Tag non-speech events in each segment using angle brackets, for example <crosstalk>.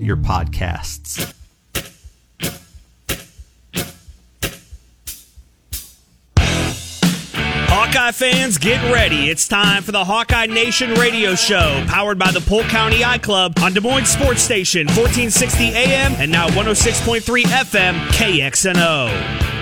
Your podcasts. Hawkeye fans, get ready. It's time for the Hawkeye Nation radio show, powered by the Polk County I Club on Des Moines Sports Station, 1460 AM and now 106.3 FM KXNO.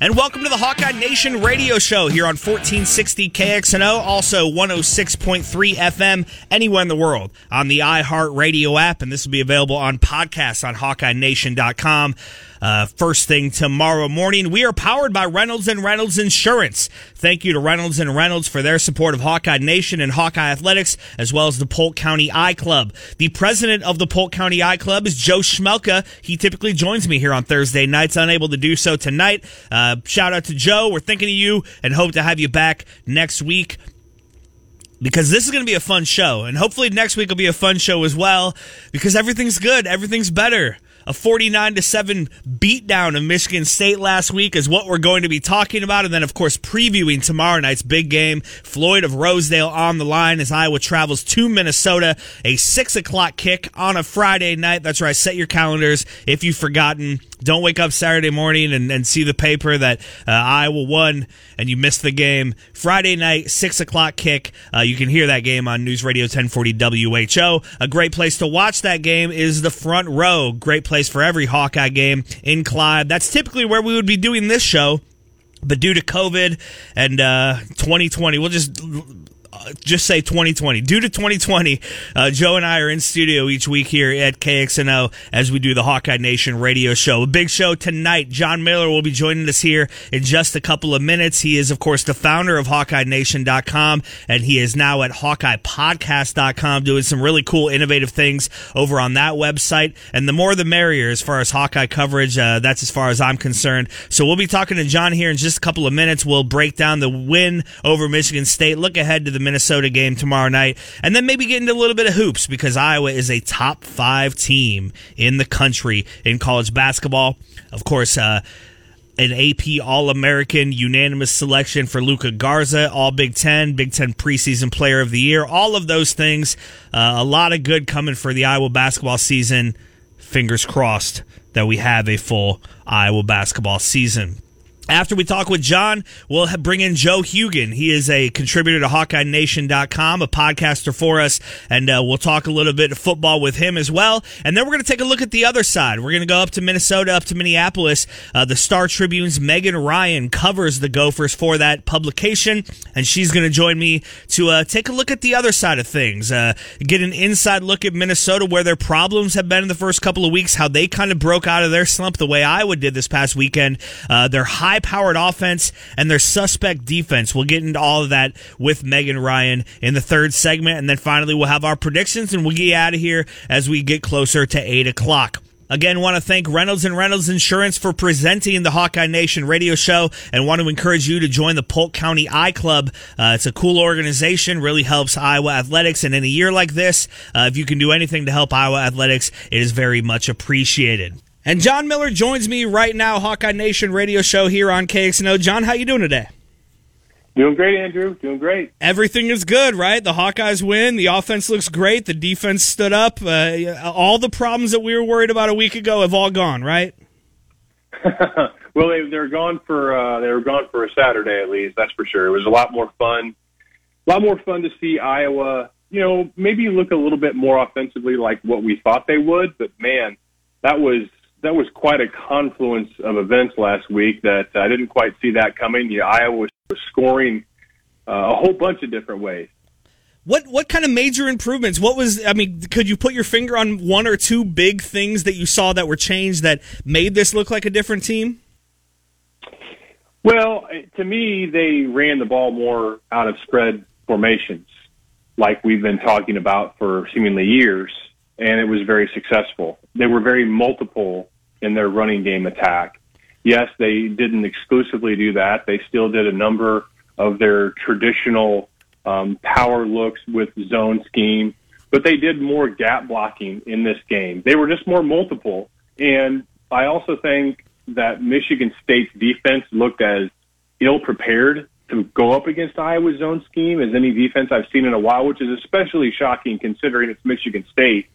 And welcome to the Hawkeye Nation radio show here on 1460 KXNO, also 106.3 FM anywhere in the world on the iHeart Radio app. And this will be available on podcasts on HawkeyeNation.com. Uh, first thing tomorrow morning, we are powered by Reynolds and Reynolds Insurance. Thank you to Reynolds and Reynolds for their support of Hawkeye Nation and Hawkeye Athletics, as well as the Polk County I Club. The president of the Polk County I Club is Joe Schmelka. He typically joins me here on Thursday nights, unable to do so tonight. Uh, shout out to Joe. We're thinking of you and hope to have you back next week because this is going to be a fun show. And hopefully next week will be a fun show as well because everything's good. Everything's better. A 49 to 7 beatdown of Michigan State last week is what we're going to be talking about. And then, of course, previewing tomorrow night's big game. Floyd of Rosedale on the line as Iowa travels to Minnesota. A 6 o'clock kick on a Friday night. That's right. Set your calendars if you've forgotten. Don't wake up Saturday morning and, and see the paper that uh, Iowa won and you missed the game. Friday night, 6 o'clock kick. Uh, you can hear that game on News Radio 1040 WHO. A great place to watch that game is the front row. Great place for every Hawkeye game in Clive. That's typically where we would be doing this show. But due to COVID and uh, 2020, we'll just just say 2020. Due to 2020, uh, Joe and I are in studio each week here at KXNO as we do the Hawkeye Nation radio show. A big show tonight. John Miller will be joining us here in just a couple of minutes. He is, of course, the founder of HawkeyeNation.com, and he is now at HawkeyePodcast.com doing some really cool, innovative things over on that website. And the more the merrier as far as Hawkeye coverage. Uh, that's as far as I'm concerned. So we'll be talking to John here in just a couple of minutes. We'll break down the win over Michigan State, look ahead to the Minnesota game tomorrow night, and then maybe get into a little bit of hoops because Iowa is a top five team in the country in college basketball. Of course, uh, an AP All American unanimous selection for Luka Garza, All Big Ten, Big Ten preseason player of the year, all of those things. Uh, a lot of good coming for the Iowa basketball season. Fingers crossed that we have a full Iowa basketball season. After we talk with John, we'll bring in Joe Hugan. He is a contributor to HawkeyeNation.com, a podcaster for us, and uh, we'll talk a little bit of football with him as well. And then we're going to take a look at the other side. We're going to go up to Minnesota, up to Minneapolis. Uh, the Star Tribune's Megan Ryan covers the Gophers for that publication, and she's going to join me to uh, take a look at the other side of things, uh, get an inside look at Minnesota, where their problems have been in the first couple of weeks, how they kind of broke out of their slump the way Iowa did this past weekend. Uh, their high high powered offense and their suspect defense. We'll get into all of that with Megan Ryan in the third segment. And then finally, we'll have our predictions and we'll get out of here as we get closer to 8 o'clock. Again, want to thank Reynolds and Reynolds Insurance for presenting the Hawkeye Nation radio show and want to encourage you to join the Polk County I Club. Uh, it's a cool organization, really helps Iowa athletics. And in a year like this, uh, if you can do anything to help Iowa athletics, it is very much appreciated. And John Miller joins me right now, Hawkeye Nation radio show here on KXNO. John, how you doing today? Doing great, Andrew. Doing great. Everything is good, right? The Hawkeyes win. The offense looks great. The defense stood up. Uh, all the problems that we were worried about a week ago have all gone, right? <laughs> well, they, they're gone for uh, they were gone for a Saturday at least. That's for sure. It was a lot more fun. A lot more fun to see Iowa. You know, maybe look a little bit more offensively like what we thought they would. But man, that was that was quite a confluence of events last week that I didn't quite see that coming. Yeah, Iowa was, was scoring uh, a whole bunch of different ways. What what kind of major improvements? What was I mean? Could you put your finger on one or two big things that you saw that were changed that made this look like a different team? Well, to me, they ran the ball more out of spread formations, like we've been talking about for seemingly years. And it was very successful. They were very multiple in their running game attack. Yes, they didn't exclusively do that. They still did a number of their traditional um, power looks with zone scheme, but they did more gap blocking in this game. They were just more multiple. And I also think that Michigan State's defense looked as ill prepared to go up against Iowa's zone scheme as any defense I've seen in a while, which is especially shocking considering it's Michigan State.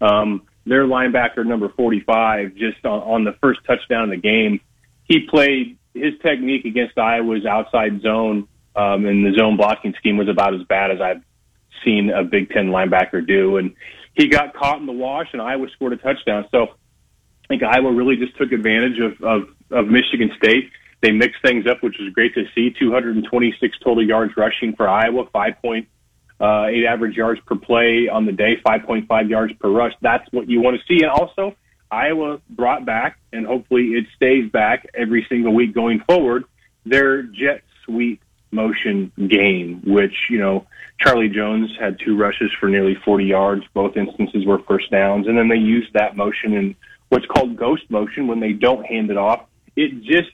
Um, their linebacker number 45, just on, on the first touchdown of the game, he played his technique against Iowa's outside zone um, and the zone blocking scheme was about as bad as I've seen a Big Ten linebacker do. And he got caught in the wash, and Iowa scored a touchdown. So I think Iowa really just took advantage of, of, of Michigan State. They mixed things up, which was great to see. 226 total yards rushing for Iowa, 5.8 uh, average yards per play on the day, 5.5 yards per rush. That's what you want to see. And also, Iowa brought back, and hopefully it stays back every single week going forward, their jet sweep motion game, which, you know, Charlie Jones had two rushes for nearly 40 yards. Both instances were first downs. And then they used that motion in what's called ghost motion when they don't hand it off. It just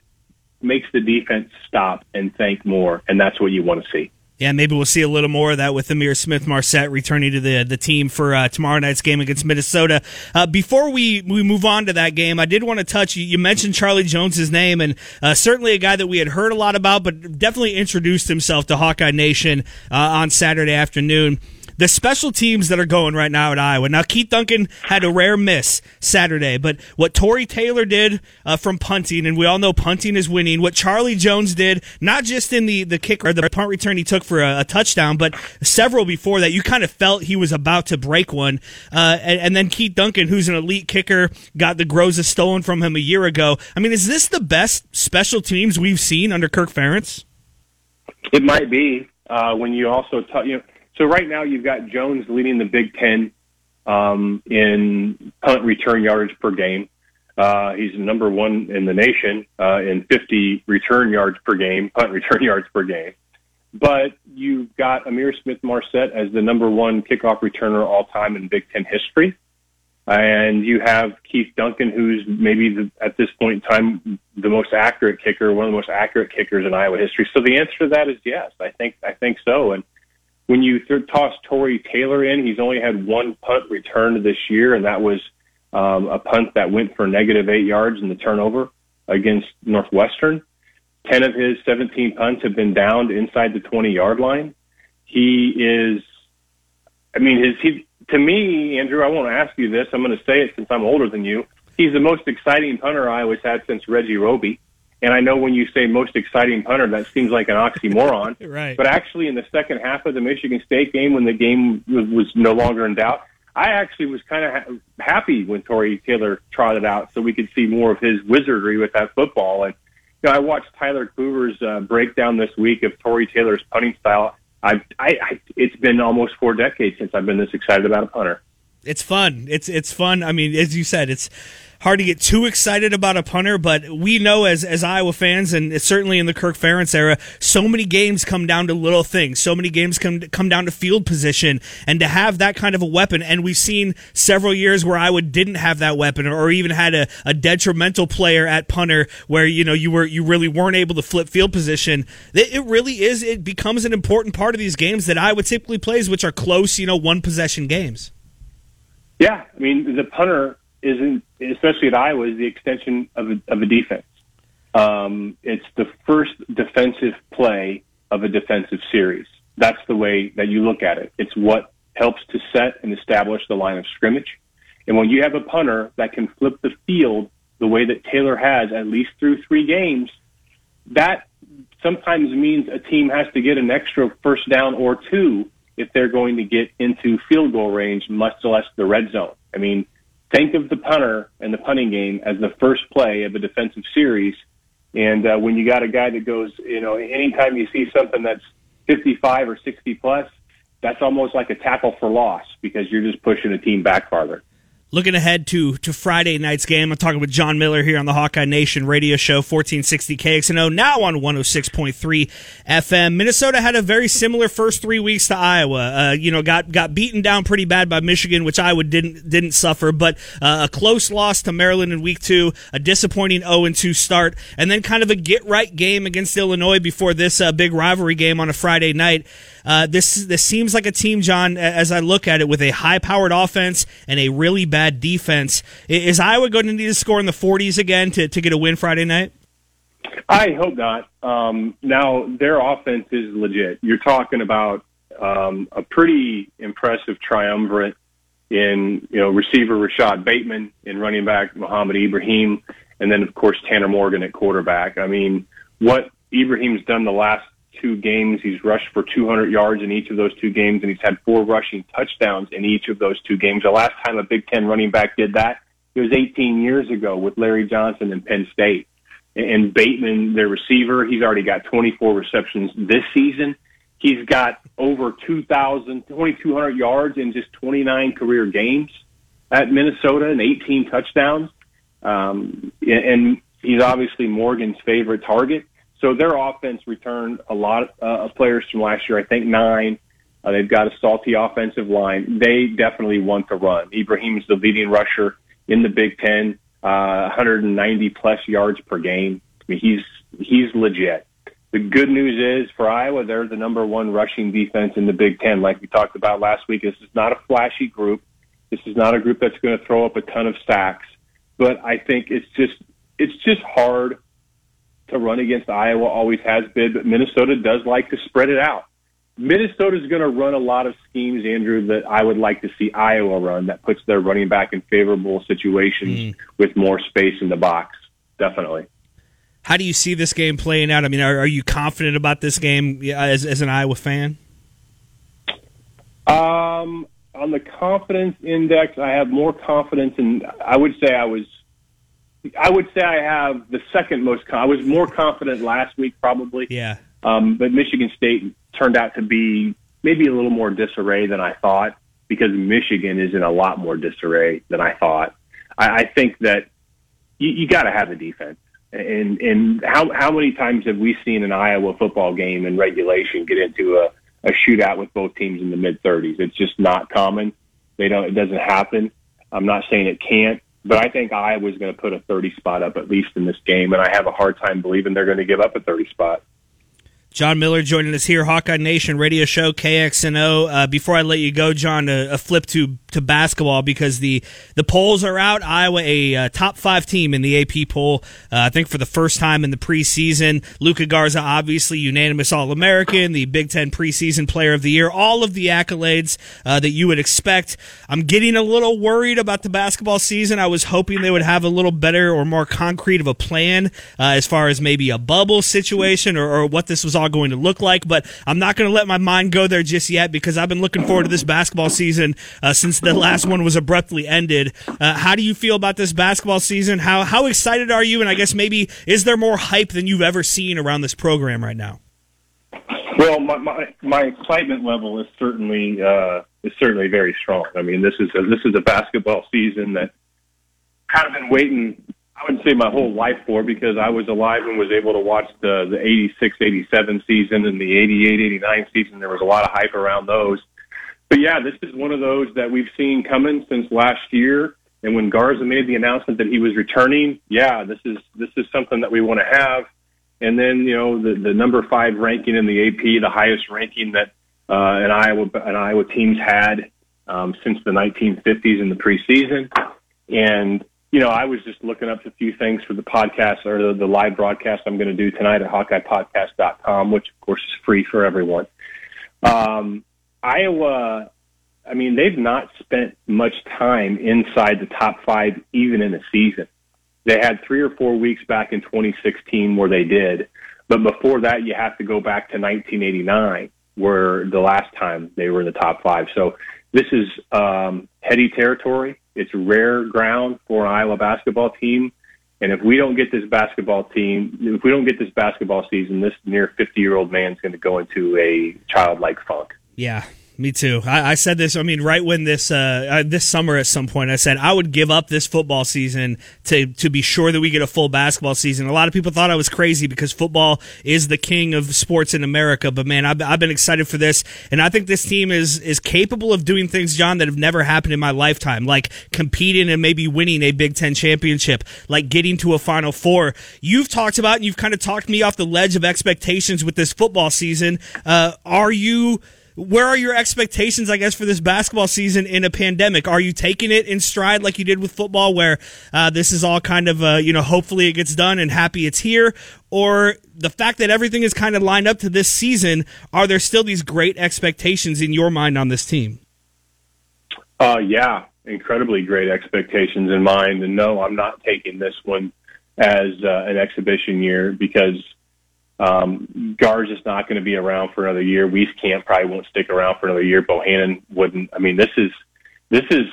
makes the defense stop and think more. And that's what you want to see. Yeah, maybe we'll see a little more of that with Ihmir Smith-Marsette returning to the the team for uh, tomorrow night's game against Minnesota. Uh, before we, we move on to that game, I did want to touch. You, you mentioned Charlie Jones's name, and uh, certainly a guy that we had heard a lot about, but definitely introduced himself to Hawkeye Nation uh, on Saturday afternoon the special teams that are going right now at Iowa. Now, Keith Duncan had a rare miss Saturday, but what Tory Taylor did uh, from punting, and we all know punting is winning. What Charlie Jones did, not just in the the kick or the punt return he took for a, a touchdown, but several before that, you kind of felt he was about to break one. Uh, and, and, then Keith Duncan, who's an elite kicker, got the Groza stolen from him a year ago. I mean, is this the best special teams we've seen under Kirk Ferentz? It might be. Uh, when you also talk, you know, so right now you've got Jones leading the Big Ten um, in punt return yards per game. Uh, he's number one in the nation uh, in 50 return yards per game, punt return <laughs> yards per game. But you've got Ihmir Smith-Marsette as the number one kickoff returner all time in Big Ten history. And you have Keith Duncan, who's maybe the, at this point in time the most accurate kicker, one of the most accurate kickers in Iowa history. So the answer to that is yes. I think I think so. And when you th- toss Tory Taylor in, he's only had one punt returned this year, and that was um, a punt that went for negative eight yards in the turnover against Northwestern. Ten of his 17 punts have been downed inside the 20 yard line. He is, I mean, his he to me, Andrew. I won't ask you this. I'm going to say it since I'm older than you. He's the most exciting punter I always had since Reggie Roby. And I know when you say most exciting punter, that seems like an oxymoron. <laughs> right. But actually, in the second half of the Michigan State game, when the game was, was no longer in doubt, I actually was kind of ha- happy when Tory Taylor trotted out, so we could see more of his wizardry with that football. And you know, I watched Tyler Kluver's uh, breakdown this week of Tory Taylor's punting style. I, I, I, it's been almost four decades since I've been this excited about a punter. It's fun. It's it's fun. I mean, as you said, it's hard to get too excited about a punter, but we know as as Iowa fans, and certainly in the Kirk Ferentz era, so many games come down to little things. So many games come come down to field position, and to have that kind of a weapon. And we've seen several years where Iowa didn't have that weapon, or even had a, a detrimental player at punter, where you know you were you really weren't able to flip field position. It, really is. It becomes an important part of these games that Iowa typically plays, which are close, you know, one possession games. Yeah, I mean the punter isn't, especially at Iowa, is the extension of a, of a defense. Um, it's the first defensive play of a defensive series. That's the way that you look at it. It's what helps to set and establish the line of scrimmage. And when you have a punter that can flip the field the way that Taylor has, at least through three games, that sometimes means a team has to get an extra first down or two if they're going to get into field goal range, much less the red zone. I mean, think of the punter and the punting game as the first play of a defensive series. And uh, when you got a guy that goes, you know, anytime you see something that's 55 or 60 plus, that's almost like a tackle for loss because you're just pushing a team back farther. Looking ahead to to Friday night's game, I'm talking with John Miller here on the Hawkeye Nation radio show, 1460 KXNO, now on 106.3 FM. Minnesota had a very similar first three weeks to Iowa. Uh, you know, got got beaten down pretty bad by Michigan, which Iowa didn't didn't suffer, but uh, a close loss to Maryland in week two, a disappointing 0 2 start, and then kind of a get right game against Illinois before this uh, big rivalry game on a Friday night. Uh, this this seems like a team, John, as I look at it, with a high powered offense and a really bad defense. Is Iowa going to need to score in the 40s again to, to get a win Friday night? I hope not. Um, now their offense is legit. You're talking about um, a pretty impressive triumvirate in you know receiver Rashod Bateman and running back Mohamed Ibrahim, and then of course Tanner Morgan at quarterback. I mean, what Ibrahim's done the last two games. He's rushed for 200 yards in each of those two games, and he's had four rushing touchdowns in each of those two games. The last time a Big Ten running back did that, it was 18 years ago with Larry Johnson in Penn State. And Bateman, their receiver, he's already got 24 receptions this season. He's got over 2,000, 2,200 yards in just 29 career games at Minnesota and 18 touchdowns. Um, and he's obviously Morgan's favorite target. So their offense returned a lot uh, of players from last year. I think nine. Uh, they've got a salty offensive line. They definitely want to run. Ibrahim is the leading rusher in the Big Ten, uh, 190 plus yards per game. I mean, he's he's legit. The good news is for Iowa, they're the number one rushing defense in the Big Ten. Like we talked about last week, this is not a flashy group. This is not a group that's going to throw up a ton of sacks. But I think it's just it's just hard to run against Iowa, always has been, but Minnesota does like to spread it out. Minnesota is going to run a lot of schemes, Andrew, that I would like to see Iowa run that puts their running back in favorable situations mm. with more space in the box. Definitely. How do you see this game playing out? I mean, are, are you confident about this game as, as an Iowa fan? Um, on the confidence index, I have more confidence in. I would say I was I would say I have the second most. Con- I was more confident last week, probably. Yeah. Um, but Michigan State turned out to be maybe a little more disarray than I thought because Michigan is in a lot more disarray than I thought. I, I think that you, you got to have a defense. And and how how many times have we seen an Iowa football game in regulation get into a, a shootout with both teams in the mid 30s? It's just not common. They don't. It doesn't happen. I'm not saying it can't, but I think Iowa's going to put a 30 spot up at least in this game, and I have a hard time believing they're going to give up a 30 spot. John Miller joining us here, Hawkeye Nation radio show, KXNO. Uh, before I let you go, John, a, a, flip to to basketball because the the polls are out. Iowa, a uh, top five team in the AP poll, uh, I think for the first time in the preseason. Luka Garza, obviously unanimous All American, the Big Ten preseason Player of the Year, all of the accolades uh, that you would expect. I'm getting a little worried about the basketball season. I was hoping they would have a little better or more concrete of a plan uh, as far as maybe a bubble situation or, or what this was all all going to look like. But I'm not going to let my mind go there just yet because I've been looking forward to this basketball season uh, since the last one was abruptly ended. Uh, how do you feel about this basketball season? How how excited are you? And I guess maybe is there more hype than you've ever seen around this program right now? Well, my my, my excitement level is certainly uh, is certainly very strong. I mean, this is a, this is a basketball season that kind of been waiting I wouldn't say my whole life for because I was alive and was able to watch the the 86, 87 season and the 88, 89 season. There was a lot of hype around those. But yeah, this is one of those that we've seen coming since last year. And when Garza made the announcement that he was returning, yeah, this is this is something that we want to have. And then you know the the number five ranking in the AP, the highest ranking that uh, an Iowa an Iowa team's had um, since the 1950s in the preseason. And you know, I was just looking up a few things for the podcast or the, the live broadcast I'm going to do tonight at HawkeyePodcast.com, which of course is free for everyone. Um, Iowa, I mean, they've not spent much time inside the top five, even in a season. They had three or four weeks back in 2016 where they did, but before that, you have to go back to 1989, where the last time they were in the top five. So this is um, heady territory. It's rare ground for an Iowa basketball team. And if we don't get this basketball team, if we don't get this basketball season, this near 50 year old man is going to go into a childlike funk. Yeah, Me too. I, I, said this. I mean, right when this uh, uh, this summer at some point, I said I would give up this football season to to be sure that we get a full basketball season. A lot of people thought I was crazy because football is the king of sports in America. But man, I've, I've been excited for this, and I think this team is is capable of doing things, John, that have never happened in my lifetime, like competing and maybe winning a Big Ten championship, like getting to a Final Four. You've talked about, and you've kind of talked me off the ledge of expectations with this football season. Uh, are you? Where are your expectations, I guess, for this basketball season in a pandemic? Are you taking it in stride like you did with football, where uh, this is all kind of, uh, you know, hopefully it gets done and happy it's here? Or the fact that everything is kind of lined up to this season, are there still these great expectations in your mind on this team? Uh, yeah, incredibly great expectations in mind. And no, I'm not taking this one as uh, an exhibition year because – um, Gar's just not going to be around for another year. Wieskamp probably won't stick around for another year. Bohannon wouldn't. I mean, this is this is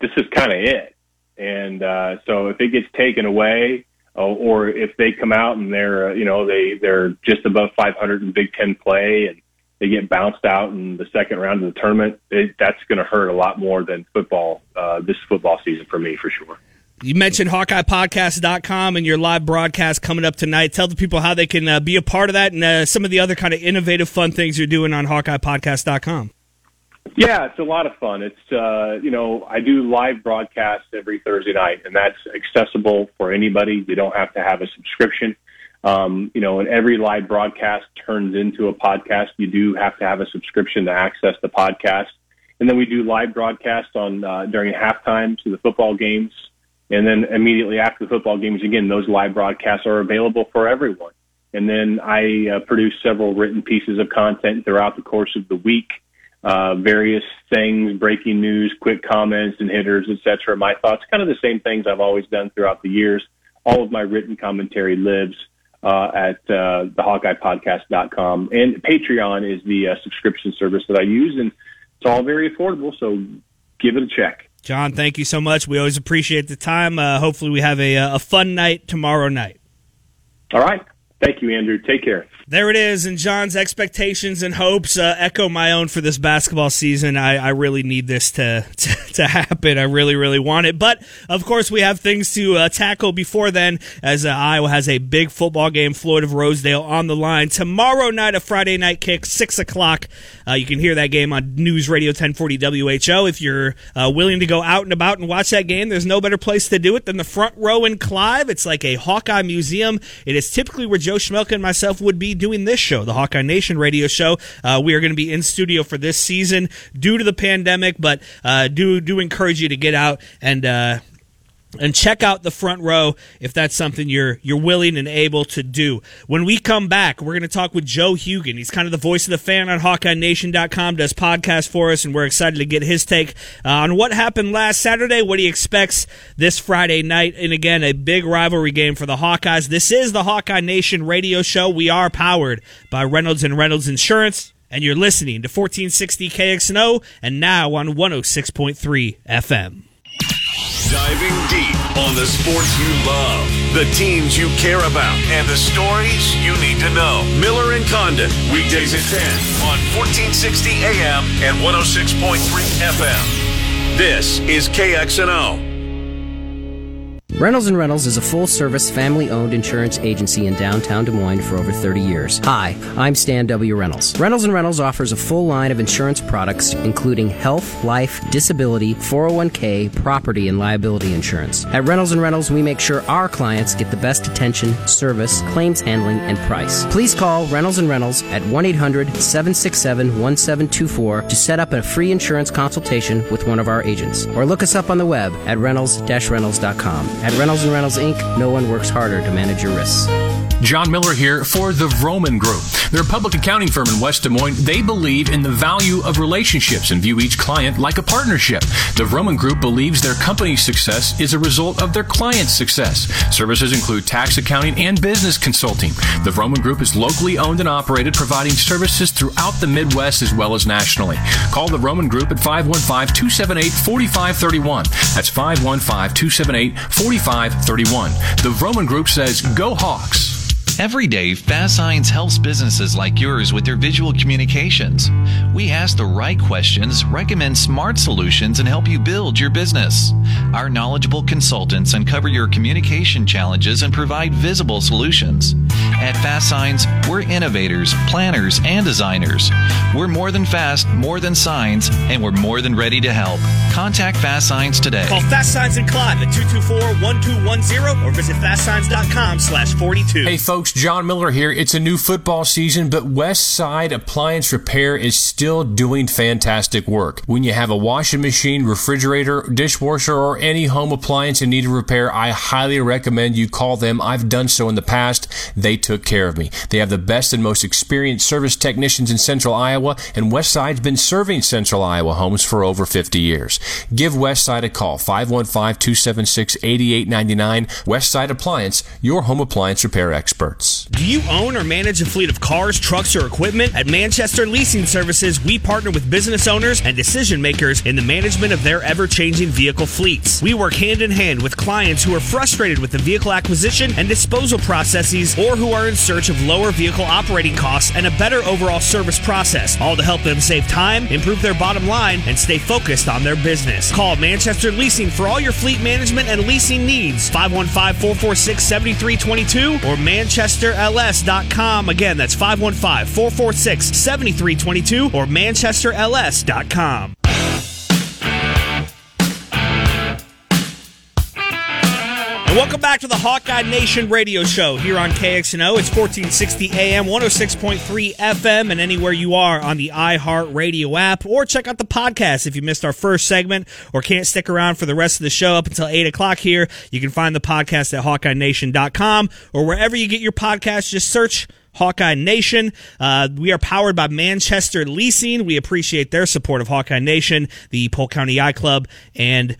this is kind of it. And uh, so if it gets taken away, uh, or if they come out and they're uh, you know they they're just above 500 in Big Ten play and they get bounced out in the second round of the tournament, it, that's going to hurt a lot more than football uh, this football season for me for sure. You mentioned HawkeyePodcast.com and your live broadcast coming up tonight. Tell the people how they can uh, be a part of that and uh, some of the other kind of innovative, fun things you're doing on HawkeyePodcast.com. Yeah, it's a lot of fun. It's uh, you know I do live broadcasts every Thursday night, and that's accessible for anybody. You don't have to have a subscription. Um, you know, and every live broadcast turns into a podcast. You do have to have a subscription to access the podcast. And then we do live broadcasts on uh, during halftime to the football games and then immediately after the football games, again, those live broadcasts are available for everyone. And then I uh, produce several written pieces of content throughout the course of the week, uh, various things, breaking news, quick comments and hitters, etc. My thoughts, kind of the same things I've always done throughout the years. All of my written commentary lives uh, at uh, the HawkeyePodcast.com. And Patreon is the uh, subscription service that I use, and it's all very affordable, so give it a check. John, thank you so much. We always appreciate the time. Uh, hopefully, we have a, a fun night tomorrow night. All right. Thank you, Andrew. Take care. There it is, and John's expectations and hopes uh, echo my own for this basketball season. I, I really need this to, <laughs> to, to happen. I really, really want it. But of course, we have things to uh, tackle before then, as uh, Iowa has a big football game, Floyd of Rosedale, on the line tomorrow night, a Friday night kick, six o'clock. Uh, you can hear that game on News Radio 1040 WHO. If you're uh, willing to go out and about and watch that game, there's no better place to do it than the front row in Clive. It's like a Hawkeye museum. It is typically where Joe Schmelka and myself would be doing this show, the Hawkeye Nation radio show. Uh, we are going to be in studio for this season due to the pandemic, but uh, do do encourage you to get out and uh, and check out the front row if that's something you're you're willing and able to do. When we come back, we're going to talk with Joe Hugan. He's kind of the voice of the fan on HawkeyeNation.com, does podcast for us, and we're excited to get his take uh, on what happened last Saturday, what he expects this Friday night, and again, a big rivalry game for the Hawkeyes. This is the Hawkeye Nation radio show. We are powered by Reynolds and Reynolds Insurance, and you're listening to 1460 KXNO and now on 106.3 FM. Diving deep on the sports you love, the teams you care about, and the stories you need to know. Miller and Condon, weekdays at 10 on 1460 AM and 106.3 FM. This is KXNO. Reynolds Reynolds is a full-service, family-owned insurance agency in downtown Des Moines for over 30 years. Hi, I'm Stan W. Reynolds. Reynolds and Reynolds offers a full line of insurance products including health, life, disability, 401k, property, and liability insurance. At Reynolds and Reynolds, we make sure our clients get the best attention, service, claims handling, and price. Please call Reynolds and Reynolds at 1-800-767-1724 to set up a free insurance consultation with one of our agents, or look us up on the web at reynolds-reynolds.com. At Reynolds & Reynolds Inc., no one works harder to manage your risks. John Miller here for the Vroman Group. They're a public accounting firm in West Des Moines. They believe in the value of relationships and view each client like a partnership. The Vroman Group believes their company's success is a result of their client's success. Services include tax accounting and business consulting. The Vroman Group is locally owned and operated, providing services throughout the Midwest as well as nationally. Call the Vroman Group at 515-278-4531. That's 515-278-4531. The Vroman Group says, Go Hawks! Every day, Fast helps businesses like yours with their visual communications. We ask the right questions, recommend smart solutions, and help you build your business. Our knowledgeable consultants uncover your communication challenges and provide visible solutions. At Fast Signs, we're innovators, planners, and designers. We're more than fast, more than signs, and we're more than ready to help. Contact Fast Signs today. Call Fast Signs and Clive at 224-1210 or visit fastsigns.com slash 42. Hey folks, John Miller here. It's a new football season, but West Side Appliance Repair is still doing fantastic work. When you have a washing machine, refrigerator, dishwasher, or any home appliance in need of repair, I highly recommend you call them. I've done so in the past. They took care of me. They have the best and most experienced service technicians in central Iowa, and Westside's been serving central Iowa homes for over 50 years. Give Westside a call, 515 276 8899. Westside Appliance, your home appliance repair experts. Do you own or manage a fleet of cars, trucks, or equipment? At Manchester Leasing Services, we partner with business owners and decision makers in the management of their ever changing vehicle fleets. We work hand in hand with clients who are frustrated with the vehicle acquisition and disposal processes or who are in search of lower vehicle operating costs and a better overall service process, all to help them save time, improve their bottom line, and stay focused on their business. Call Manchester Leasing for all your fleet management and leasing needs. 515 446 7322 or ManchesterLS.com. Again, that's 515 446 7322 or ManchesterLS.com. welcome back to the Hawkeye Nation radio show here on KXNO. It's 1460 AM, 106.3 FM, and anywhere you are on the iHeart Radio app, or check out the podcast if you missed our first segment or can't stick around for the rest of the show up until 8 o'clock here. You can find the podcast at HawkeyeNation.com or wherever you get your podcast. Just search Hawkeye Nation. Uh, we are powered by Manchester Leasing. We appreciate their support of Hawkeye Nation, the Polk County I Club, and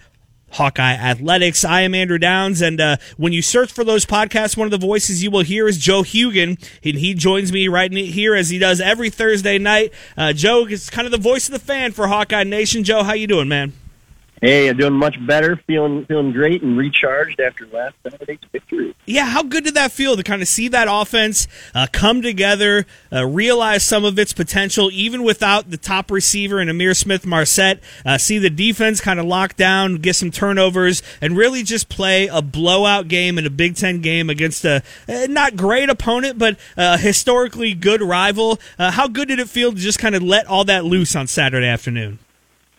Hawkeye Athletics. I am Andrew Downs, and uh, when you search for those podcasts, one of the voices you will hear is Joe Hugan, and he joins me right here as he does every Thursday night. Uh, Joe is kind of the voice of the fan for Hawkeye Nation. Joe, how you doing, man? Hey, I'm doing much better, feeling feeling great and recharged after last Saturday's victory. Yeah, how good did that feel to kind of see that offense uh, come together, uh, realize some of its potential, even without the top receiver and Ihmir Smith-Marsette, uh, see the defense kind of lock down, get some turnovers, and really just play a blowout game in a Big Ten game against a not great opponent, but a historically good rival. Uh, how good did it feel to just kind of let all that loose on Saturday afternoon?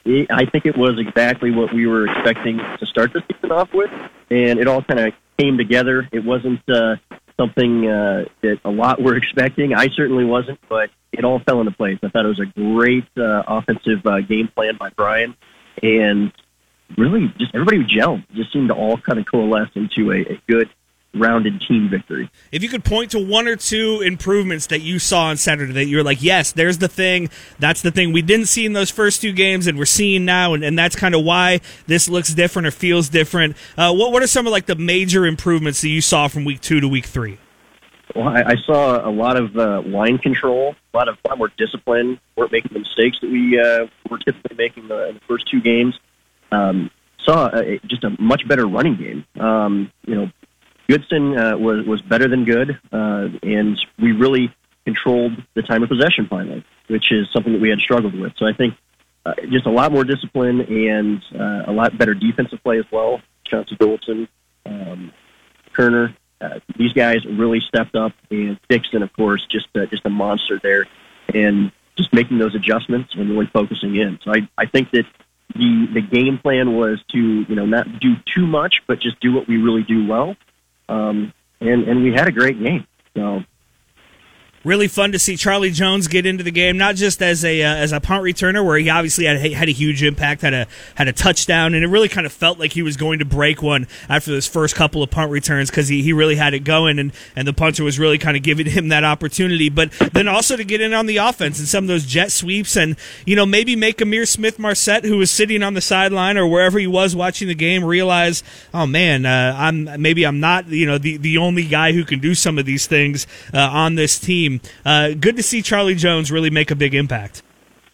I think it was exactly what we were expecting to start the season off with, and it all kind of came together. It wasn't uh, something uh, that a lot were <laughs> expecting. I certainly wasn't, but it all fell into place. I thought it was a great uh, offensive uh, game plan by Brian, and really just everybody gelled. Just seemed to all kind of coalesce into a, a good rounded team victory. If you could point to one or two improvements that you saw on Saturday that you're like, yes, there's the thing, that's the thing we didn't see in those first two games and we're seeing now, and, and that's kind of why this looks different or feels different. Uh, what, what are some of like the major improvements that you saw from week two to week three? Well, I, I saw a lot of uh, line control, a lot of a lot more discipline. weren't making the mistakes that we uh, were typically making the, in the first two games. Um, saw a, just a much better running game. Um, you know, Goodson uh, was was better than good, uh, and we really controlled the time of possession finally, which is something that we had struggled with. So I think uh, just a lot more discipline and uh, a lot better defensive play as well. Chauncey Golston, um, Koerner, uh, these guys really stepped up, and Dixon, of course, just just a monster there, and just making those adjustments and really focusing in. So I I think that the the game plan was to you know not do too much, but just do what we really do well um, and and we had a great game. So really fun to see Charlie Jones get into the game, not just as a uh, as a punt returner, where he obviously had had a huge impact, had a had a touchdown, and it really kind of felt like he was going to break one after those first couple of punt returns because he, he really had it going, and and the punter was really kind of giving him that opportunity. But then also to get in on the offense and some of those jet sweeps, and you know maybe make Ihmir Smith-Marsette, who was sitting on the sideline or wherever he was watching the game, realize, oh man, uh, I'm maybe I'm not you know the the only guy who can do some of these things uh, on this team. Uh, good to see Charlie Jones really make a big impact.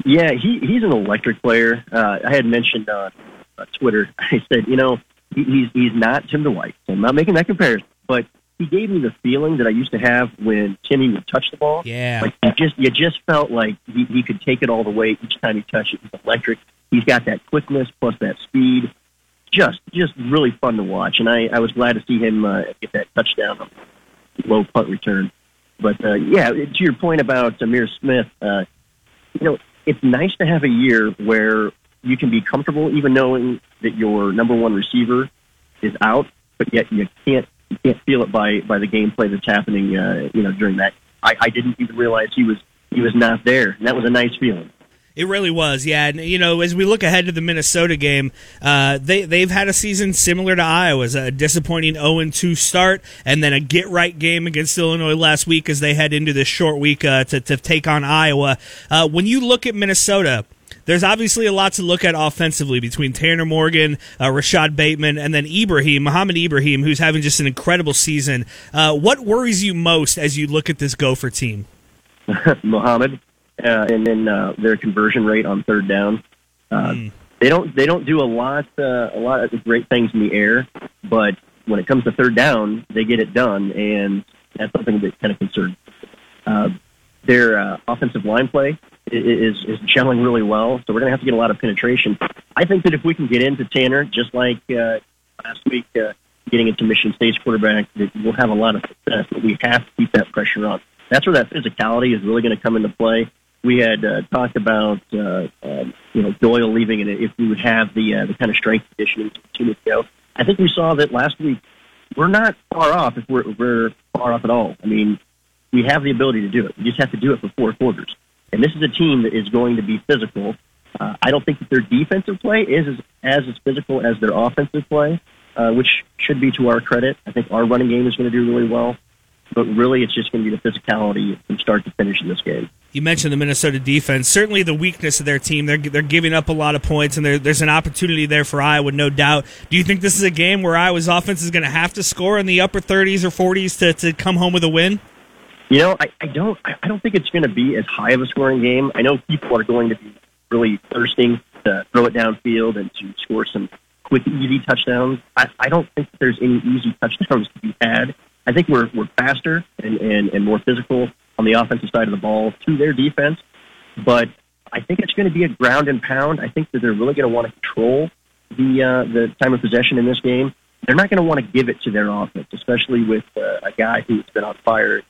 Yeah, he he's an electric player. Uh, I had mentioned on uh, Twitter. <laughs> I said, you know, he, he's he's not Tim Dwight. So I'm not making that comparison, but he gave me the feeling that I used to have when Timmy would touch the ball. Yeah. Like you just you just felt like he, he could take it all the way each time he touched it. He's electric. He's got that quickness plus that speed. Just just really fun to watch, and I, I was glad to see him uh, get that touchdown on low punt return. But uh, yeah, to your point about Amir Smith, uh, you know, it's nice to have a year where you can be comfortable, even knowing that your number one receiver is out, but yet you can't you can't feel it by by the gameplay that's happening. Uh, you know, during that, I, I didn't even realize he was he was not there, and that was a nice feeling. It really was, yeah. And you know, as we look ahead to the Minnesota game, uh, they they've had a season similar to Iowa's, a disappointing 0 2 start, and then a get right game against Illinois last week as they head into this short week uh, to to take on Iowa. Uh, when you look at Minnesota. There's obviously a lot to look at offensively between Tanner Morgan, uh, Rashod Bateman, and then Ibrahim, Mohamed Ibrahim, who's having just an incredible season. Uh, what worries you most as you look at this Gopher team? <laughs> Mohamed, uh, and then uh, their conversion rate on third down. Uh, Mm. They don't they don't do a lot uh, a lot of great things in the air, but when it comes to third down, they get it done, and that's something that kind of concerns. Uh, their uh, offensive line play is is gelling really well, so we're going to have to get a lot of penetration. I think that if we can get into Tanner, just like uh, last week, uh, getting into Michigan State's quarterback, that we'll have a lot of success. But we have to keep that pressure on. That's where that physicality is really going to come into play. We had uh, talked about uh, uh, you know Doyle leaving, and if we would have the uh, the kind of strength conditioning two weeks ago. I think we saw that last week. We're not far off if we're, if we're far off at all. I mean, we have the ability to do it. We just have to do it for four quarters. And this is a team that is going to be physical. Uh, I don't think that their defensive play is as, as physical as their offensive play, uh, which should be to our credit. I think our running game is going to do really well. But really, it's just going to be the physicality from start to finish in this game. You mentioned the Minnesota defense. Certainly, the weakness of their team. They're they're giving up a lot of points, and there's an opportunity there for Iowa, no doubt. Do you think this is a game where Iowa's offense is going to have to score in the upper 30s or 40s to, to come home with a win? You know, I, I don't. I don't think it's going to be as high of a scoring game. I know people are going to be really thirsting to throw it downfield and to score some quick, easy touchdowns. I, I don't think there's any easy touchdowns to be had. I think we're we're faster and, and, and more physical on the offensive side of the ball to their defense, but I think it's going to be a ground and pound. I think that they're really going to want to control the uh, the time of possession in this game. They're not going to want to give it to their offense, especially with uh, a guy who's been on fire,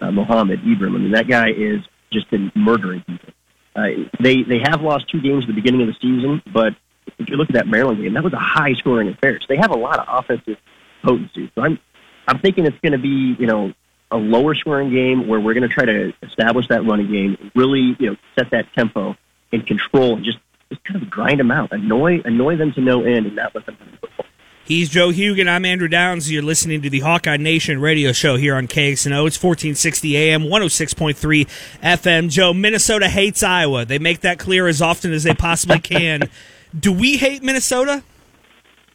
uh, Mohamed Ibrahim. I mean, that guy is just been murdering people. Uh, they they have lost two games at the beginning of the season, but if you look at that Maryland game, that was a high scoring affair. So they have a lot of offensive potency. So I'm I'm thinking it's going to be you know a lower scoring game where we're going to try to establish that running game, really you know set that tempo and control, and just just kind of grind them out, annoy annoy them to no end, and not let them. He's Joe Hugan. I'm Andrew Downs. You're listening to the Hawkeye Nation radio show here on KXNO. It's 1460 AM, 106.3 FM. Joe, Minnesota hates Iowa. They make that clear as often as they possibly <laughs> can. Do we hate Minnesota?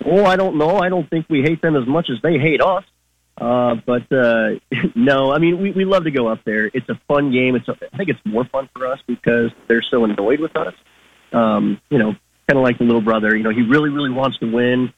Oh, I don't know. I don't think we hate them as much as they hate us. Uh, but uh, <laughs> no, I mean we, we love to go up there. It's a fun game. It's a, I think it's more fun for us because they're so annoyed with us. Um, you know, kind of like the little brother. You know, he really really wants to win,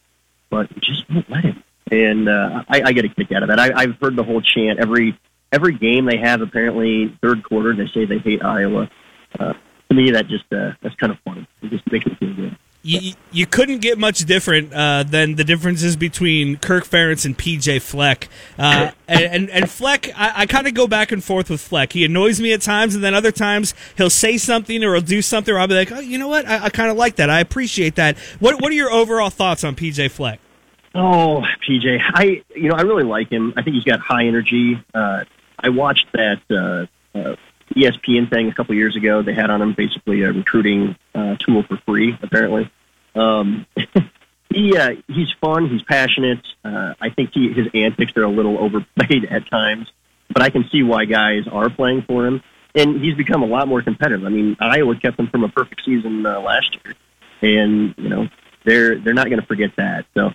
but we just won't let him. And uh, I, I get a kick out of that. I, I've heard the whole chant every every game they have. Apparently, third quarter they say they hate Iowa. Uh, to me, that just uh, that's kind of funny. It just makes me feel good. You, you couldn't get much different uh, than the differences between Kirk Ferentz and PJ Fleck. Uh, <laughs> and, and, and Fleck, I, I kind of go back and forth with Fleck. He annoys me at times, and then other times he'll say something or he'll do something, or I'll be like, oh, you know what? I, I kind of like that. I appreciate that. What What are your overall thoughts on PJ Fleck? Oh, PJ, I you know I really like him. I think he's got high energy. Uh, I watched that uh, uh, ESPN thing a couple years ago. They had on him basically a recruiting uh, tool for free. Apparently, um, <laughs> he uh, he's fun. He's passionate. Uh, I think he, his antics are a little <laughs> overplayed at times, but I can see why guys are playing for him. And he's become a lot more competitive. I mean, Iowa kept him from a perfect season uh, last year, and you know they're they're not going to forget that. So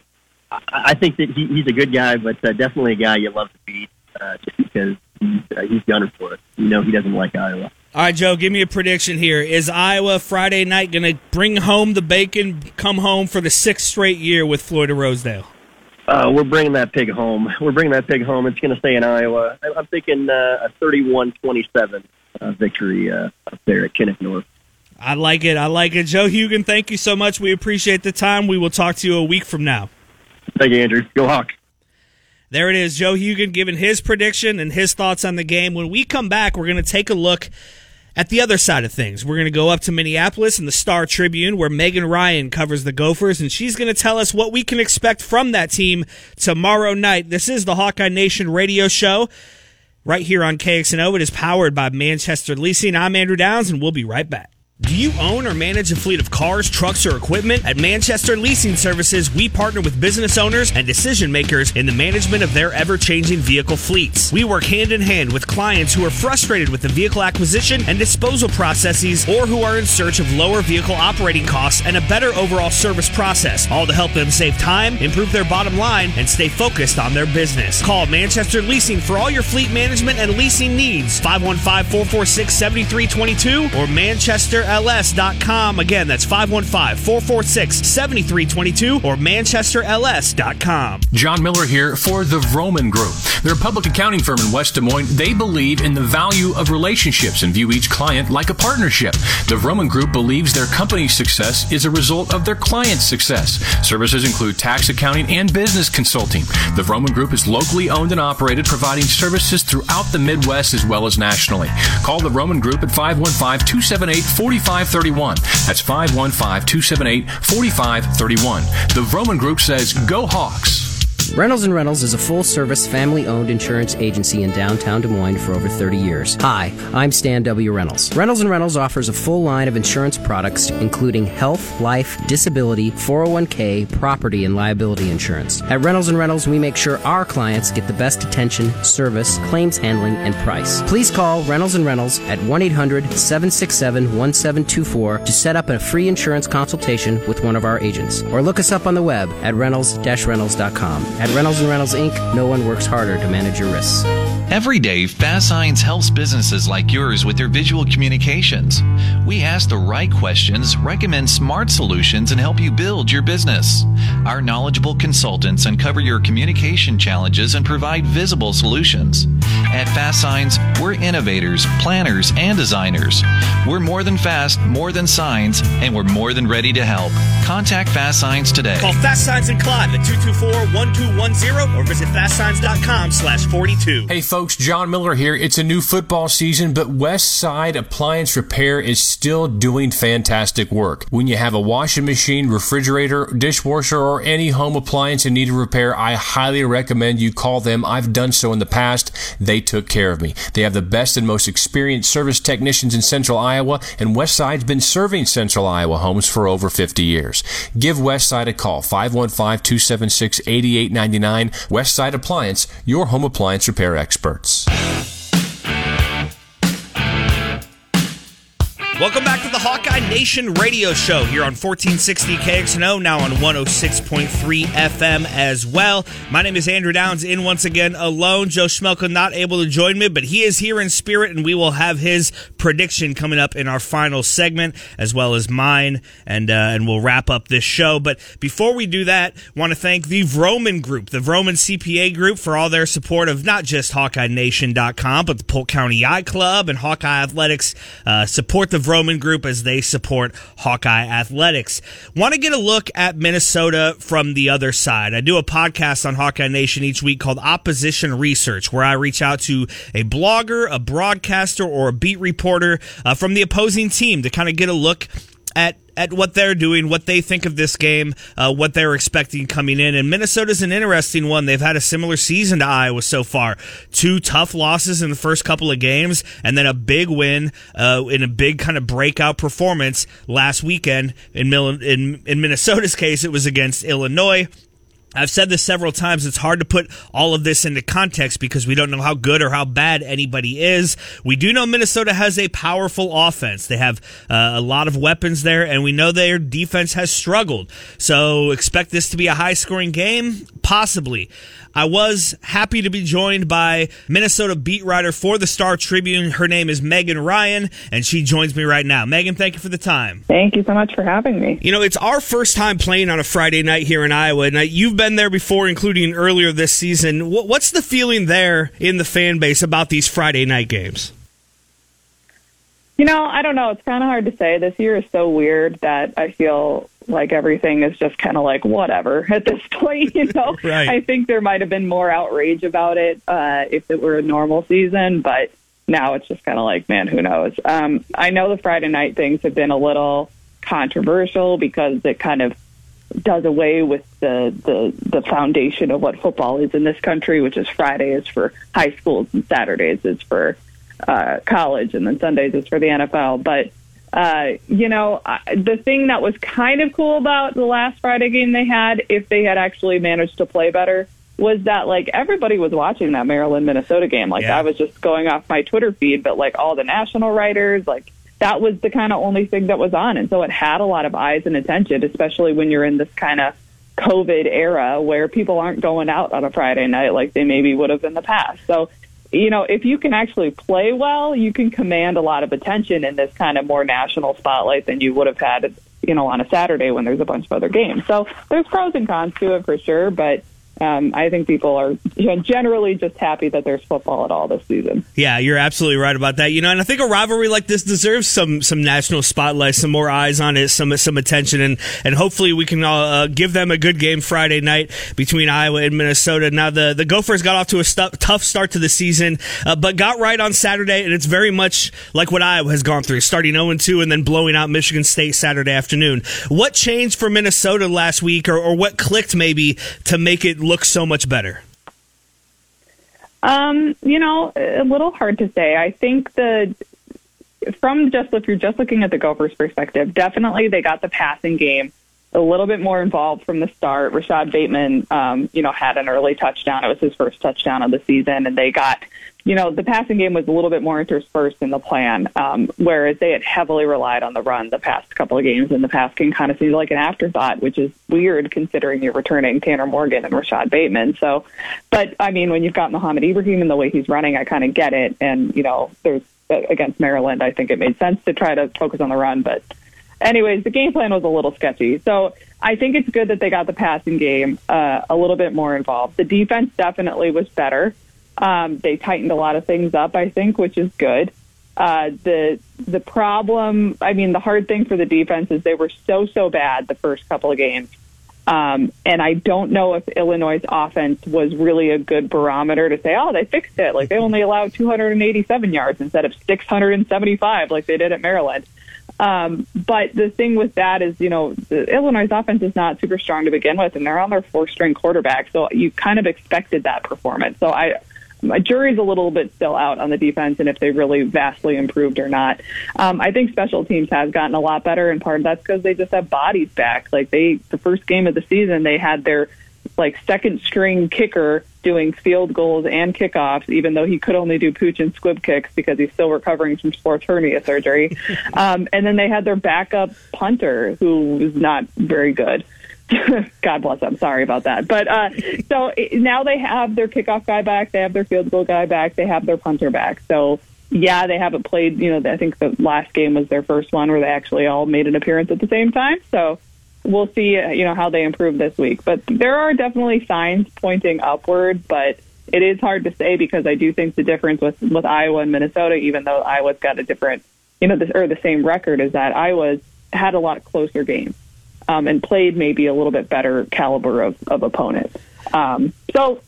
I, I think that he, he's a good guy, but uh, definitely a guy you love to beat uh, just because he's, uh, he's gunning for it. You know, he doesn't like Iowa. All right, Joe, give me a prediction here. Is Iowa Friday night going to bring home the bacon, come home for the sixth straight year with Floyd of Rosedale? Uh, we're bringing that pig home. <laughs> We're bringing that pig home. It's going to stay in Iowa. I- I'm thinking uh, a 31-27 uh, victory uh, up there at Kinnick North. I like it. I like it. Joe Hugan, thank you so much. We appreciate the time. We will talk to you a week from now. Thank you, Andrew. Go Hawks. There it is, Joe Hugan giving his prediction and his thoughts on the game. When we come back, we're going to take a look at the other side of things. We're going to go up to Minneapolis and the Star Tribune, where Megan Ryan covers the Gophers, and she's going to tell us what we can expect from that team tomorrow night. This is the Hawkeye Nation radio show right here on KXNO. It is powered by Manchester Leasing. I'm Andrew Downs, and we'll be right back. Do you own or manage a fleet of cars, trucks, or equipment? At Manchester Leasing Services, we partner with business owners and decision makers in the management of their ever changing vehicle fleets. We work hand in hand with clients who are frustrated with the vehicle acquisition and disposal processes or who are in search of lower vehicle operating costs and a better overall service process, all to help them save time, improve their bottom line, and stay focused on their business. Call Manchester Leasing for all your fleet management and leasing needs. 515 446 7322 or ManchesterLS.com. Again, that's 515 446 7322 or ManchesterLS.com. John Miller here for the Vroman Group. They're a public accounting firm in West Des Moines. They believe in the value of relationships and view each client like a partnership. The Vroman Group believes their company's success is a result of their client's success. Services include tax accounting and business consulting. The Vroman Group is locally owned and operated, providing services throughout the Midwest as well as nationally. Call the Vroman Group at 515 278 4531. That's 515 278 4531. The Vroman Group says, Go Hawks. Reynolds Reynolds is a full-service family-owned insurance agency in downtown Des Moines for over 30 years. Hi, I'm Stan W. Reynolds. Reynolds and Reynolds offers a full line of insurance products including health, life, disability, 401k, property, and liability insurance. At Reynolds and Reynolds, we make sure our clients get the best attention, service, claims handling, and price. Please call Reynolds and Reynolds at 1-800-767-1724 to set up a free insurance consultation with one of our agents. Or look us up on the web at reynolds-reynolds.com. At Reynolds and Reynolds Inc., no one works harder to manage your risks. Every day, Fast Signs helps businesses like yours with their visual communications. We ask the right questions, recommend smart solutions, and help you build your business. Our knowledgeable consultants uncover your communication challenges and provide visible solutions. At Fast Signs, we're innovators, planners, and designers. We're more than fast, more than signs, and we're more than ready to help. Contact Fast Signs today. Call Fast Signs in Clive at 224-1210 or visit fastsigns.com slash 42. Hey folks, John Miller here. It's a new football season, but West Side Appliance Repair is still doing fantastic work. When you have a washing machine, refrigerator, dishwasher, or any home appliance in need of repair, I highly recommend you call them. I've done so in the past. They took care of me. They have the best and most experienced service technicians in Central Iowa, and West Side's been serving Central Iowa homes for over 50 years. Give Westside a call, 515-276-8899. West Side Appliance, your home appliance repair experts. Welcome back to the Hawkeye Nation radio show here on 1460 KXNO, now on 106.3 FM as well. My name is Andrew Downs, in once again alone. Joe Schmelka not able to join me, but he is here in spirit, and we will have his prediction coming up in our final segment, as well as mine, and uh, and we'll wrap up this show. But before we do that, want to thank the Vroman Group, the Vroman CPA Group, for all their support of not just HawkeyeNation.com, but the Polk County I Club and Hawkeye Athletics. Uh, support the Vroman Group as they support Hawkeye Athletics. Want to get a look at Minnesota from the other side. I do a podcast on Hawkeye Nation each week called Opposition Research, where I reach out to a blogger, a broadcaster, or a beat reporter uh, from the opposing team to kind of get a look at at what they're doing, what they think of this game, uh, what they're expecting coming in. And Minnesota's an interesting one. They've had a similar season to Iowa so far. Two tough losses in the first couple of games, and then a big win uh, in a big kind of breakout performance last weekend. In, Mil- in in Minnesota's <laughs> case, it was against Illinois. I've said this several times. It's hard to put all of this into context because we don't know how good or how bad anybody is. We do know Minnesota has a powerful offense. They have uh, a lot of weapons there, and we know their defense has struggled. So expect this to be a high scoring game. possibly. I was happy to be joined by Minnesota beat writer for the Star Tribune. Her name is Megan Ryan, and she joins me right now. Megan, thank you for the time. Thank you so much for having me. You know, it's our first time playing on a Friday night here in Iowa, and you've been there before, including earlier this season. What's the feeling there in the fan base about these Friday night games? You know, I don't know. It's kind of hard to say. This year is so weird that I feel like everything is just kind of like whatever <laughs> at this point. You know, <laughs> right. I think there might have been more outrage about it uh, if it were a normal season, but now it's just kind of like, man, who knows? Um, I know the Friday night things have been a little controversial because it kind of does away with the, the the foundation of what football is in this country, which is Friday is for high schools and Saturdays is for uh, college, and then Sundays is for the NFL. But uh, you know, the thing that was kind of cool about the last Friday game they had, if they had actually managed to play better, was that like everybody was watching that Maryland Minnesota game. Like yeah. I was just going off my Twitter feed, but like all the national writers, like that was the kind of only thing that was on, and so it had a lot of eyes and attention, especially when you're in this kind of COVID era where people aren't going out on a Friday night like they maybe would have in the past. So you know, if you can actually play well, you can command a lot of attention in this kind of more national spotlight than you would have had, you know, on a Saturday when there's a bunch of other games. So there's pros and cons to it for sure, but um, I think people are generally just happy that there's football at all this season. Yeah, you're absolutely right about that. You know, and I think a rivalry like this deserves some some national spotlight, some more eyes on it, some some attention, and and hopefully we can uh, give them a good game Friday night between Iowa and Minnesota. Now the the Gophers got off to a tough start to the season, uh, but got right on Saturday, and it's very much like what Iowa has gone through, starting 0 2 and then blowing out Michigan State Saturday afternoon. What changed for Minnesota last week, or, or what clicked maybe to make it look so much better? Um, you know, a little hard to say. I think the from just if you're just looking at the Gophers' perspective, definitely they got the passing game a little bit more involved from the start. Rashod Bateman, um, you know, had an early touchdown. It was his first touchdown of the season, and they got you know, the passing game was a little bit more interspersed in the plan, um, whereas they had heavily relied on the run the past couple of games, and the pass kind of seemed like an afterthought, which is weird considering you're returning Tanner Morgan and Rashod Bateman. So, but I mean, when you've got Mohamed Ibrahim and the way he's running, I kind of get it. And you know, there's against Maryland, I think it made sense to try to focus on the run, but. Anyways, the game plan was a little sketchy. So I think it's good that they got the passing game uh, a little bit more involved. The defense definitely was better. Um, they tightened a lot of things up, I think, which is good. Uh, the the problem, I mean, the hard thing for the defense is they were so so bad the first couple of games, um, and I don't know if Illinois' offense was really a good barometer to say, oh, they fixed it. Like they only allowed 287 yards instead of 675, like they did at Maryland. Um, but the thing with that is, you know, the Illinois' offense is not super strong to begin with, and they're on their four string quarterback, so you kind of expected that performance. So I my jury's a little bit still out on the defense and if they really vastly improved or not. Um, I think special teams has gotten a lot better, and part of that's because they just have bodies back. Like they, the first game of the season, they had their like second string kicker doing field goals and kickoffs, even though he could only do pooch and squib kicks because he's still recovering from sports hernia surgery. <laughs> um, and then they had their backup punter who was not very good. <laughs> God bless them. Sorry about that. But uh, so now they have their kickoff guy back. They have their field goal guy back. They have their punter back. So yeah, they haven't played. You know, I think the last game was their first one where they actually all made an appearance at the same time. So we'll see. You know how they improve this week. But there are definitely signs pointing upward. But it is hard to say because I do think the difference with with Iowa and Minnesota, even though Iowa's got a different, you know, this, or the same record, is that Iowa's had a lot closer games um, and played maybe a little bit better caliber of, of opponent. Um, so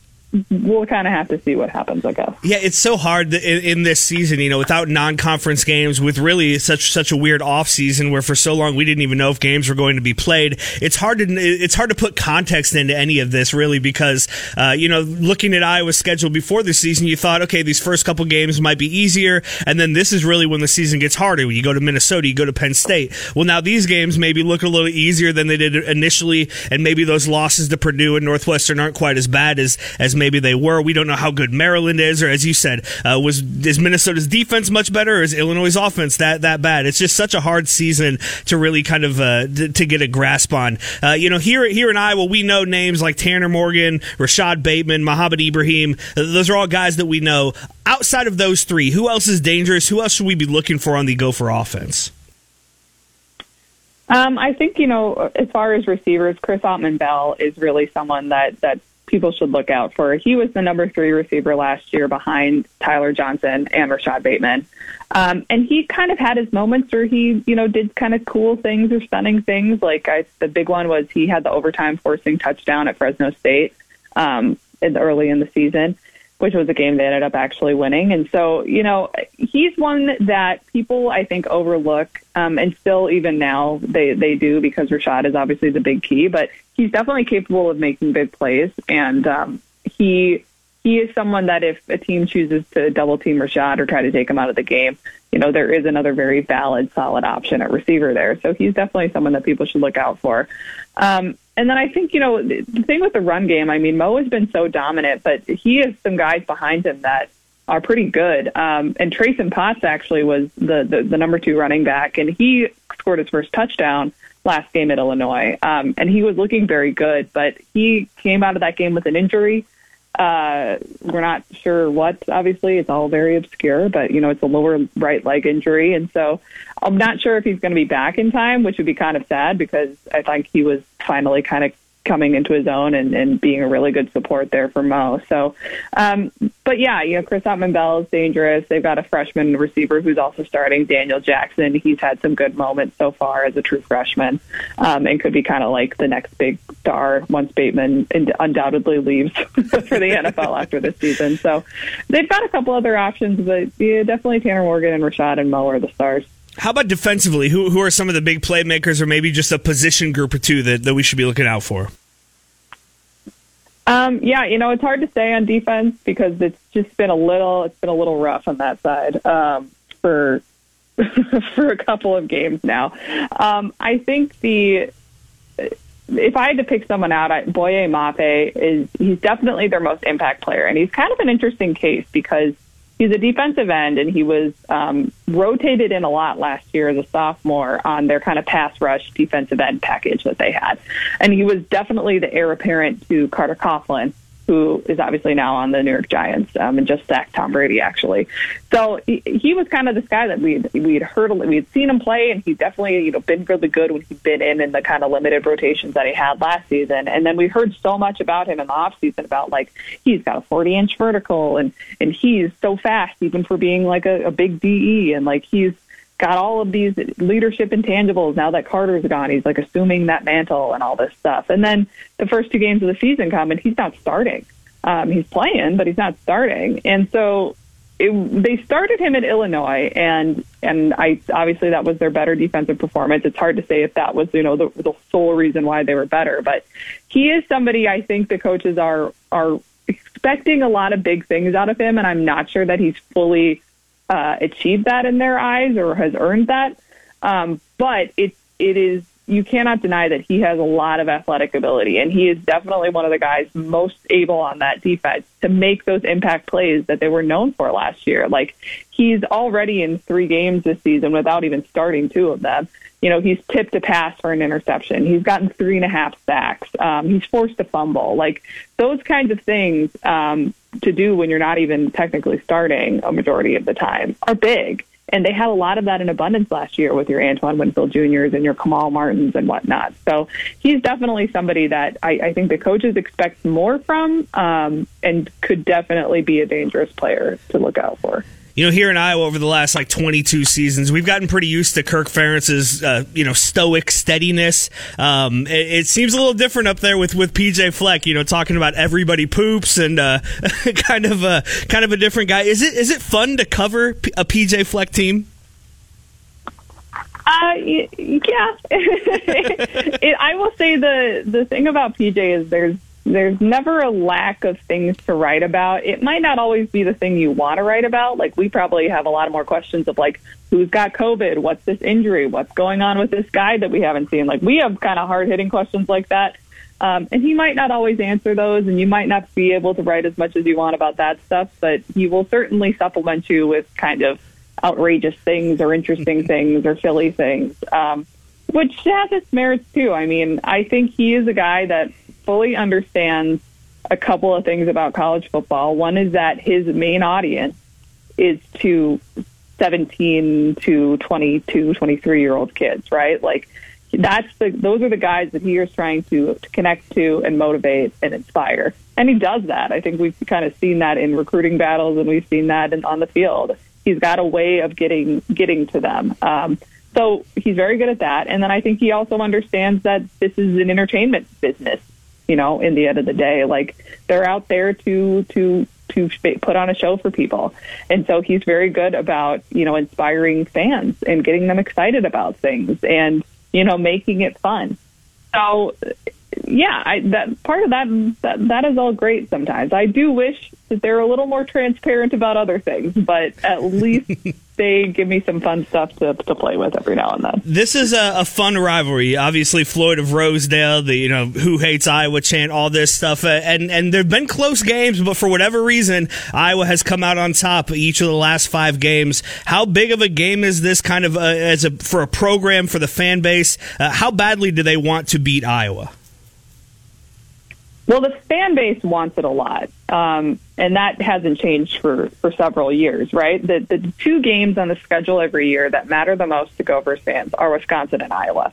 we'll kind of have to see what happens, I guess. Yeah, it's so hard in, in, this season, you know, without non-conference games, with really such such a weird off season where for so long we didn't even know if games were going to be played. It's hard to it's hard to put context into any of this really because uh, you know, looking at Iowa's schedule before the season, you thought, okay, these first couple games might be easier, and then this is really when the season gets harder. You go to Minnesota, you go to Penn State. Well, now these games maybe look a little easier than they did initially, and maybe those losses to Purdue and Northwestern aren't quite as bad as as maybe they were. We don't know how good Maryland is, or as you said, uh, was is Minnesota's defense much better, or is Illinois' offense that that bad? It's just such a hard season to really kind of uh, to, get a grasp on. Uh, you know, here here in Iowa, we know names like Tanner Morgan, Rashod Bateman, Mohamed Ibrahim. Those are all guys that we know. Outside of those three, who else is dangerous? Who else should we be looking for on the Gopher offense? Um, I think you know, as far as receivers, Chris Autman-Bell is really someone that that people should look out for. He was the number three receiver last year behind Tyler Johnson and Rashod Bateman, um, and he kind of had his moments where he you know did kind of cool things or stunning things. Like I, the big one was he had the overtime forcing touchdown at Fresno State um, in, early in the season which was a game they ended up actually winning. And so, you know, he's one that people I think overlook, um, and still even now they they do because Rashod is obviously the big key, but he's definitely capable of making big plays, and um, he he is someone that if a team chooses to double team Rashod or try to take him out of the game, you know, there is another very valid, solid option at receiver there. So he's definitely someone that people should look out for. Um, and then I think, you know, the thing with the run game, I mean, Mo has been so dominant, but he has some guys behind him that are pretty good. Um, and Treyson Potts actually was the, the, the number two running back, and he scored his first touchdown last game at Illinois. Um, and he was looking very good, but he came out of that game with an injury. Uh, we're not sure what, obviously. It's all very obscure, but, you know, it's a lower right leg injury. And so I'm not sure if he's going to be back in time, which would be kind of sad because I think he was finally kind of coming into his own and, and being a really good support there for Mo. So, um, but yeah, you know, Chris Autman-Bell is dangerous. They've got a freshman receiver who's also starting, Daniel Jackson. He's had some good moments so far as a true freshman um, and could be kind of like the next big star once Bateman undoubtedly leaves <laughs> for the NFL after this season. So they've got a couple other options, but yeah, definitely Tanner Morgan and Rashod and Mo are the stars. How about defensively? Who who are some of the big playmakers, or maybe just a position group or two that, that we should be looking out for? Um, yeah, you know, it's hard to say on defense because it's just been a little it's been a little rough on that side um, for <laughs> for a couple of games now. Um, I think the if I had to pick someone out, I, Boye Mafe is he's definitely their most impact player, and he's kind of an interesting case because he's a defensive end, and he was um, rotated in a lot last year as a sophomore on their kind of pass rush defensive end package that they had. And he was definitely the heir apparent to Carter Coughlin who is obviously now on the New York Giants um, and just sacked Tom Brady actually. So he, he was kind of this guy that we'd we'd heard we'd seen him play, and he definitely you know been really good when he'd been in in the kind of limited rotations that he had last season. And then we heard so much about him in the off season about like he's got a 40 inch vertical and and he's so fast even for being like a, a big DE and like he's got all of these leadership intangibles now that Carter's gone. He's like assuming that mantle and all this stuff. And then the first two games of the season come and he's not starting. Um, he's playing, but he's not starting. And so it, they started him at Illinois, and and I obviously that was their better defensive performance. It's hard to say if that was you know the, the sole reason why they were better, but he is somebody I think the coaches are are expecting a lot of big things out of him, and I'm not sure that he's fully uh, achieved that in their eyes or has earned that. Um, but it it is you cannot deny that he has a lot of athletic ability, and he is definitely one of the guys most able on that defense to make those impact plays that they were known for last year. Like he's already in three games this season without even starting two of them. You know, he's tipped a pass for an interception. He's gotten three and a half sacks. Um, he's forced a fumble. Like those kinds of things um, to do when you're not even technically starting a majority of the time are big. And they had a lot of that in abundance last year with your Antoine Winfield Juniors and your Kamal Martins and whatnot. So he's definitely somebody that I, I think the coaches expect more from um, and could definitely be a dangerous player to look out for you know, here in Iowa over the last like 22 seasons, we've gotten pretty used to Kirk Ferentz's, uh, you know, stoic steadiness. Um, it, it, seems a little different up there with, with PJ Fleck, you know, talking about everybody poops and, uh, <laughs> kind of a, kind of a different guy. Is it, is it fun to cover a PJ Fleck team? Uh, yeah. <laughs> it, I will say the the thing about PJ is there's there's never a lack of things to write about. It might not always be the thing you want to write about. Like we probably have a lot of more questions of like who's got COVID, what's this injury, what's going on with this guy that we haven't seen. Like we have kind of hard hitting questions like that. Um, and he might not always answer those, and you might not be able to write as much as you want about that stuff, but he will certainly supplement you with kind of outrageous things or interesting <laughs> things or silly things, um, which has its merits too. I mean, I think he is a guy that fully understands a couple of things about college football. One is that his main audience is to 17 to 22, 23 year old kids, right? Like that's the those are the guys that he is trying to, to connect to and motivate and inspire. And he does that. I think we've kind of seen that in recruiting battles and we've seen that in, on the field. He's got a way of getting getting to them. Um, so he's very good at that. And then I think he also understands that this is an entertainment business. You know, in the end of the day, like they're out there to to to put on a show for people. And so he's very good about, you know, inspiring fans and getting them excited about things and, you know, making it fun. So yeah, I, that part of that, that that is all great sometimes. I do wish that they're a little more transparent about other things, but at least <laughs> they give me some fun stuff to, to play with every now and then. This is a, a, fun rivalry. Obviously, Floyd of Rosedale, the you know who hates Iowa chant, all this stuff, uh, and and there've been close games, but for whatever reason, Iowa has come out on top each of the last five games. How big of a game is this kind of uh, as a for a program for the fan base? Uh, how badly do they want to beat Iowa? Well, the fan base wants it a lot, um, and that hasn't changed for, for several years, right? The, the two games on the schedule every year that matter the most to Gophers fans are Wisconsin and Iowa.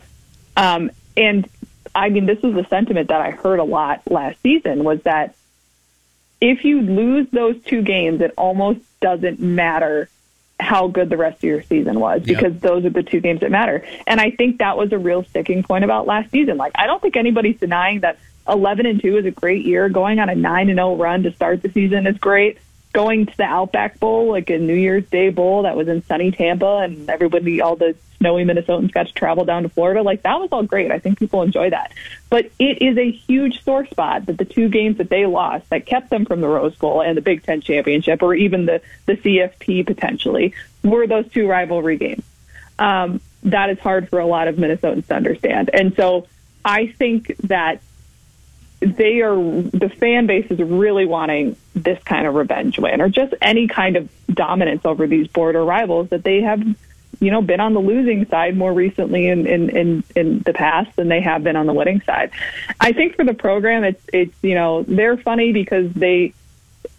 Um, and I mean, this was a sentiment that I heard a lot last season was that if you lose those two games, it almost doesn't matter how good the rest of your season was because yep. those are the two games that matter. And I think that was a real sticking point about last season. Like, I don't think anybody's denying that 11 and 2 is a great year. Going on a 9 and 0 run to start the season is great. Going to the Outback Bowl, like a New Year's Day bowl that was in sunny Tampa, and everybody, all the snowy Minnesotans got to travel down to Florida. Like that was all great. I think people enjoy that. But it is a huge sore spot that the two games that they lost that kept them from the Rose Bowl and the Big Ten championship, or even the the CFP potentially, were those two rivalry games. Um, that is hard for a lot of Minnesotans to understand, and so I think that they are the fan base is really wanting this kind of revenge win or just any kind of dominance over these border rivals that they have you know been on the losing side more recently in in in, in the past than they have been on the winning side. I think for the program it's it's you know they're funny because they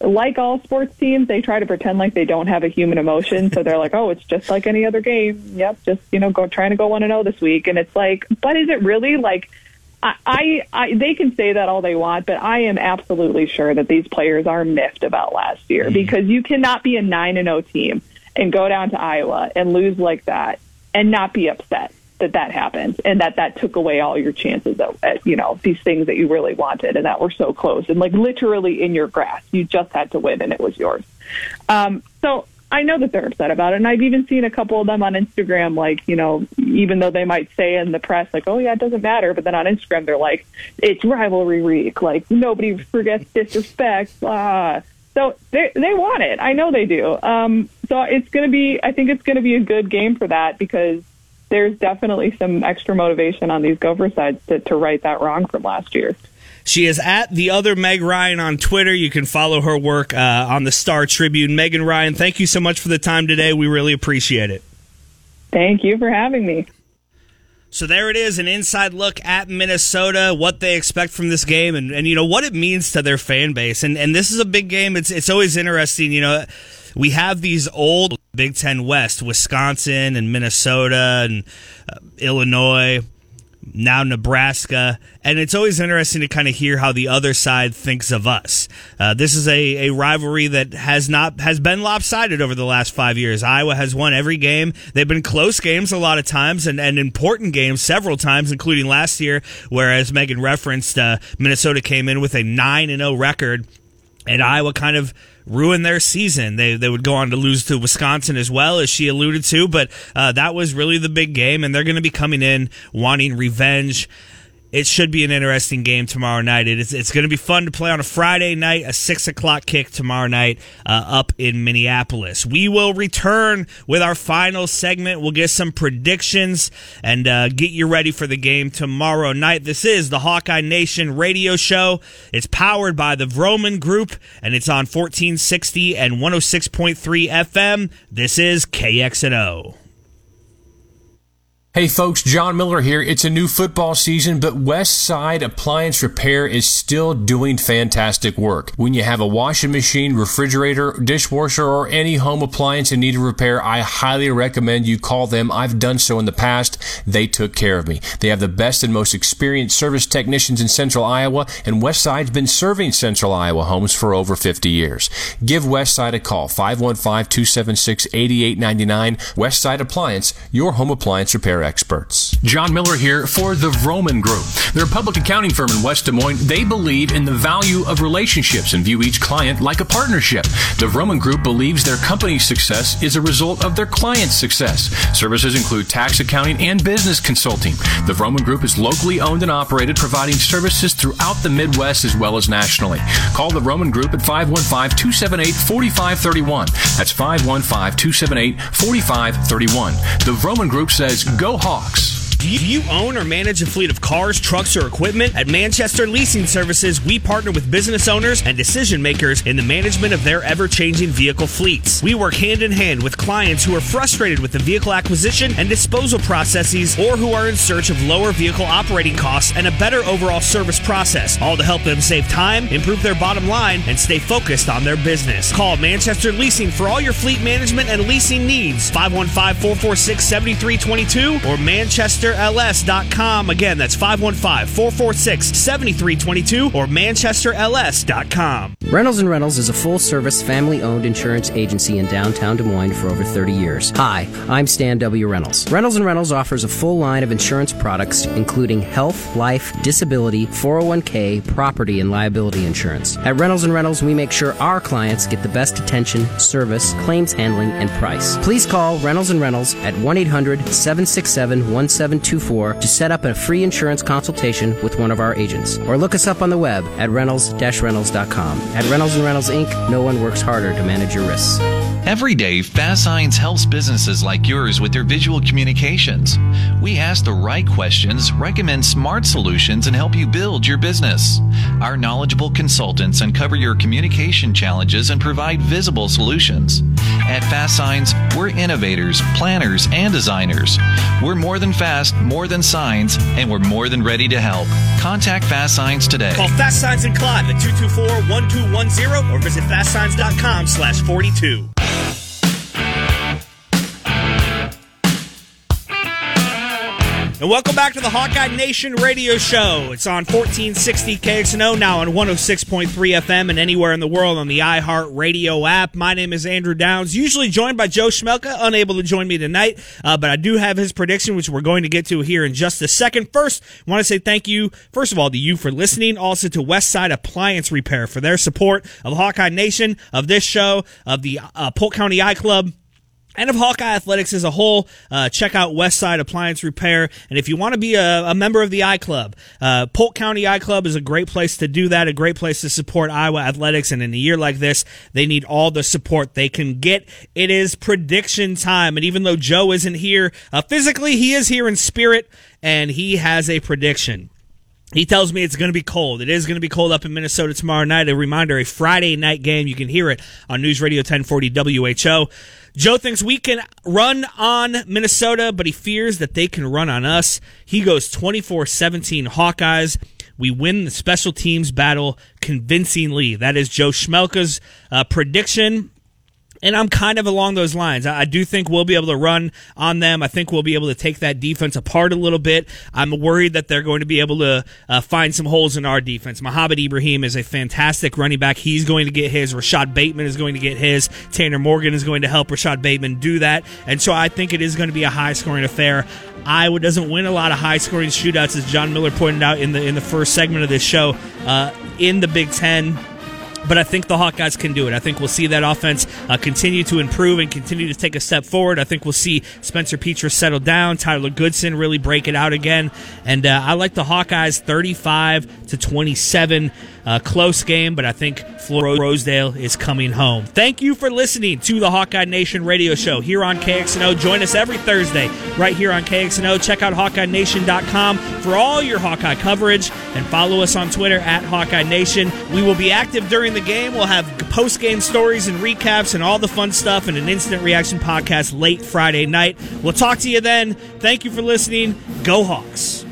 like all sports teams they try to pretend like they don't have a human emotion. So they're like oh it's just like any other game. Yep just you know go trying to go 1 and 0 this week. And it's like but is it really like I, I, they can say that all they want, but I am absolutely sure that these players are miffed about last year mm-hmm. because you cannot be a nine and zero oh team and go down to Iowa and lose like that and not be upset that that happened and that that took away all your chances at, at you know these things that you really wanted and that were so close and like literally in your grasp. You just had to win and it was yours. Um, so I know that they're upset about it. And I've even seen a couple of them on Instagram, like, you know, even though they might say in the press, like, oh, yeah, it doesn't matter. But then on Instagram, they're like, it's rivalry week. Like, nobody forgets disrespect. Blah. So they, they want it. I know they do. Um, so it's going to be, I think it's going to be a good game for that because there's definitely some extra motivation on these Gopher sides to, to right that wrong from last year. She is at the other Meg Ryan on Twitter. You can follow her work uh, on the Star Tribune. Megan Ryan, thank you so much for the time today. We really appreciate it. Thank you for having me. So there it is, an inside look at Minnesota, what they expect from this game, and, and you know what it means to their fan base. And and this is a big game. It's it's always interesting. You know, we have these old Big Ten West, Wisconsin and Minnesota and uh, Illinois now Nebraska, and it's always interesting to kind of hear how the other side thinks of us. Uh, this is a, a rivalry that has not has been lopsided over the last five years. Iowa has won every game. They've been close games a lot of times and, and important games several times, including last year, whereas Megan referenced uh, Minnesota came in with a nine and zero oh record, and Iowa kind of ruin their season. They they would go on to lose to Wisconsin as well, as she alluded to. But uh, that was really the big game, and they're going to be coming in wanting revenge. It should be an interesting game tomorrow night. It is, it's going to be fun to play on a Friday night, a 6 o'clock kick tomorrow night uh, up in Minneapolis. We will return with our final segment. We'll get some predictions and uh, get you ready for the game tomorrow night. This is the Hawkeye Nation radio show. It's powered by the Vroman Group, and it's on 1460 and 106.3 FM. This is KXNO. Hey folks, John Miller here. It's a new football season, but West Side Appliance Repair is still doing fantastic work. When you have a washing machine, refrigerator, dishwasher, or any home appliance in need of repair, I highly recommend you call them. I've done so in the past. They took care of me. They have the best and most experienced service technicians in Central Iowa, and West Side's been serving Central Iowa homes for over 50 years. Give West Side a call, 515-276-8899. Westside Appliance, your home appliance repair experts. John Miller here for the Vroman Group. They're a public accounting firm in West Des Moines. They believe in the value of relationships and view each client like a partnership. The Vroman Group believes their company's success is a result of their client's success. Services include tax accounting and business consulting. The Vroman Group is locally owned and operated, providing services throughout the Midwest as well as nationally. Call the Vroman Group at 515 278 4531. That's 515 278 4531. The Vroman Group says, Go Hawks. Do you own or manage a fleet of cars, trucks, or equipment? At Manchester Leasing Services, we partner with business owners and decision makers in the management of their ever changing vehicle fleets. We work hand in hand with clients who are frustrated with the vehicle acquisition and disposal processes or who are in search of lower vehicle operating costs and a better overall service process, all to help them save time, improve their bottom line, and stay focused on their business. Call Manchester Leasing for all your fleet management and leasing needs. 515 446 7322 or Manchester manchesterls.com. Again, that's 515 446 7322 or manchesterls.com. Reynolds and Reynolds is a full service family owned insurance agency in downtown Des Moines for over 30 years. Hi, I'm Stan W. Reynolds. Reynolds and Reynolds offers a full line of insurance products including health, life, disability, 401k, property, and liability insurance. At Reynolds and Reynolds, we make sure our clients get the best attention, service, claims handling, and price. Please call Reynolds and Reynolds at 1 800 767 1724 to set up a free insurance consultation with one of our agents. Or look us up on the web at reynolds-reynolds.com. At Reynolds and Reynolds Inc., no one works harder to manage your risks. Every day, Fast Signs helps businesses like yours with their visual communications. We ask the right questions, recommend smart solutions, and help you build your business. Our knowledgeable consultants uncover your communication challenges and provide visible solutions. At Fast Signs, we're innovators, planners, and designers. We're more than fast, more than signs, and we're more than ready to help. Contact Fast Signs today. Call Fast Signs and Clive at 224-1210 or visit fastsigns.com slash 42. And welcome back to the Hawkeye Nation radio show. It's on 1460 KXNO, now on 106.3 FM and anywhere in the world on the iHeart Radio app. My name is Andrew Downs, usually joined by Joe Schmelka, unable to join me tonight, uh, but I do have his prediction, which we're going to get to here in just a second. First, I want to say thank you, first of all, to you for listening, also to Westside Appliance Repair for their support of Hawkeye Nation, of this show, of the uh, Polk County I Club and of Hawkeye Athletics as a whole. Uh, check out Westside Appliance Repair. And if you want to be a, a, member of the I Club, uh, Polk County I Club is a great place to do that, a great place to support Iowa athletics. And in a year like this, they need all the support they can get. It is prediction time. And even though Joe isn't here uh, physically, he is here in spirit and he has a prediction. He tells me it's going to be cold. It is going to be cold up in Minnesota tomorrow night. A reminder, a Friday night game. You can hear it on News Radio 1040 WHO. Joe thinks we can run on Minnesota, but he fears that they can run on us. He goes 24 17 Hawkeyes. We win the special teams battle convincingly. That is Joe Schmelka's uh, prediction. And I'm kind of along those lines. I do think we'll be able to run on them. I think we'll be able to take that defense apart a little bit. I'm worried that they're going to be able to uh, find some holes in our defense. Mohamed Ibrahim is a fantastic running back. He's going to get his. Rashod Bateman is going to get his. Tanner Morgan is going to help Rashod Bateman do that. And so I think it is going to be a high scoring affair. Iowa doesn't win a lot of high scoring shootouts, as John Miller pointed out in the in the first segment of this show. Uh, in the Big Ten, but I think the Hawkeyes can do it. I think we'll see that offense uh, continue to improve and continue to take a step forward. I think we'll see Spencer Petras settle down, Tyler Goodson really break it out again, and uh, I like the Hawkeyes 35 to 27. Uh, close game, but I think Floyd of Rosedale is coming home. Thank you for listening to the Hawkeye Nation radio show here on KXNO. Join us every Thursday right here on KXNO. Check out HawkeyeNation.com for all your Hawkeye coverage and follow us on Twitter at Hawkeye Nation. We will be active during the game. We'll have post game stories and recaps and all the fun stuff and an instant reaction podcast late Friday night. We'll talk to you then. Thank you for listening. Go Hawks.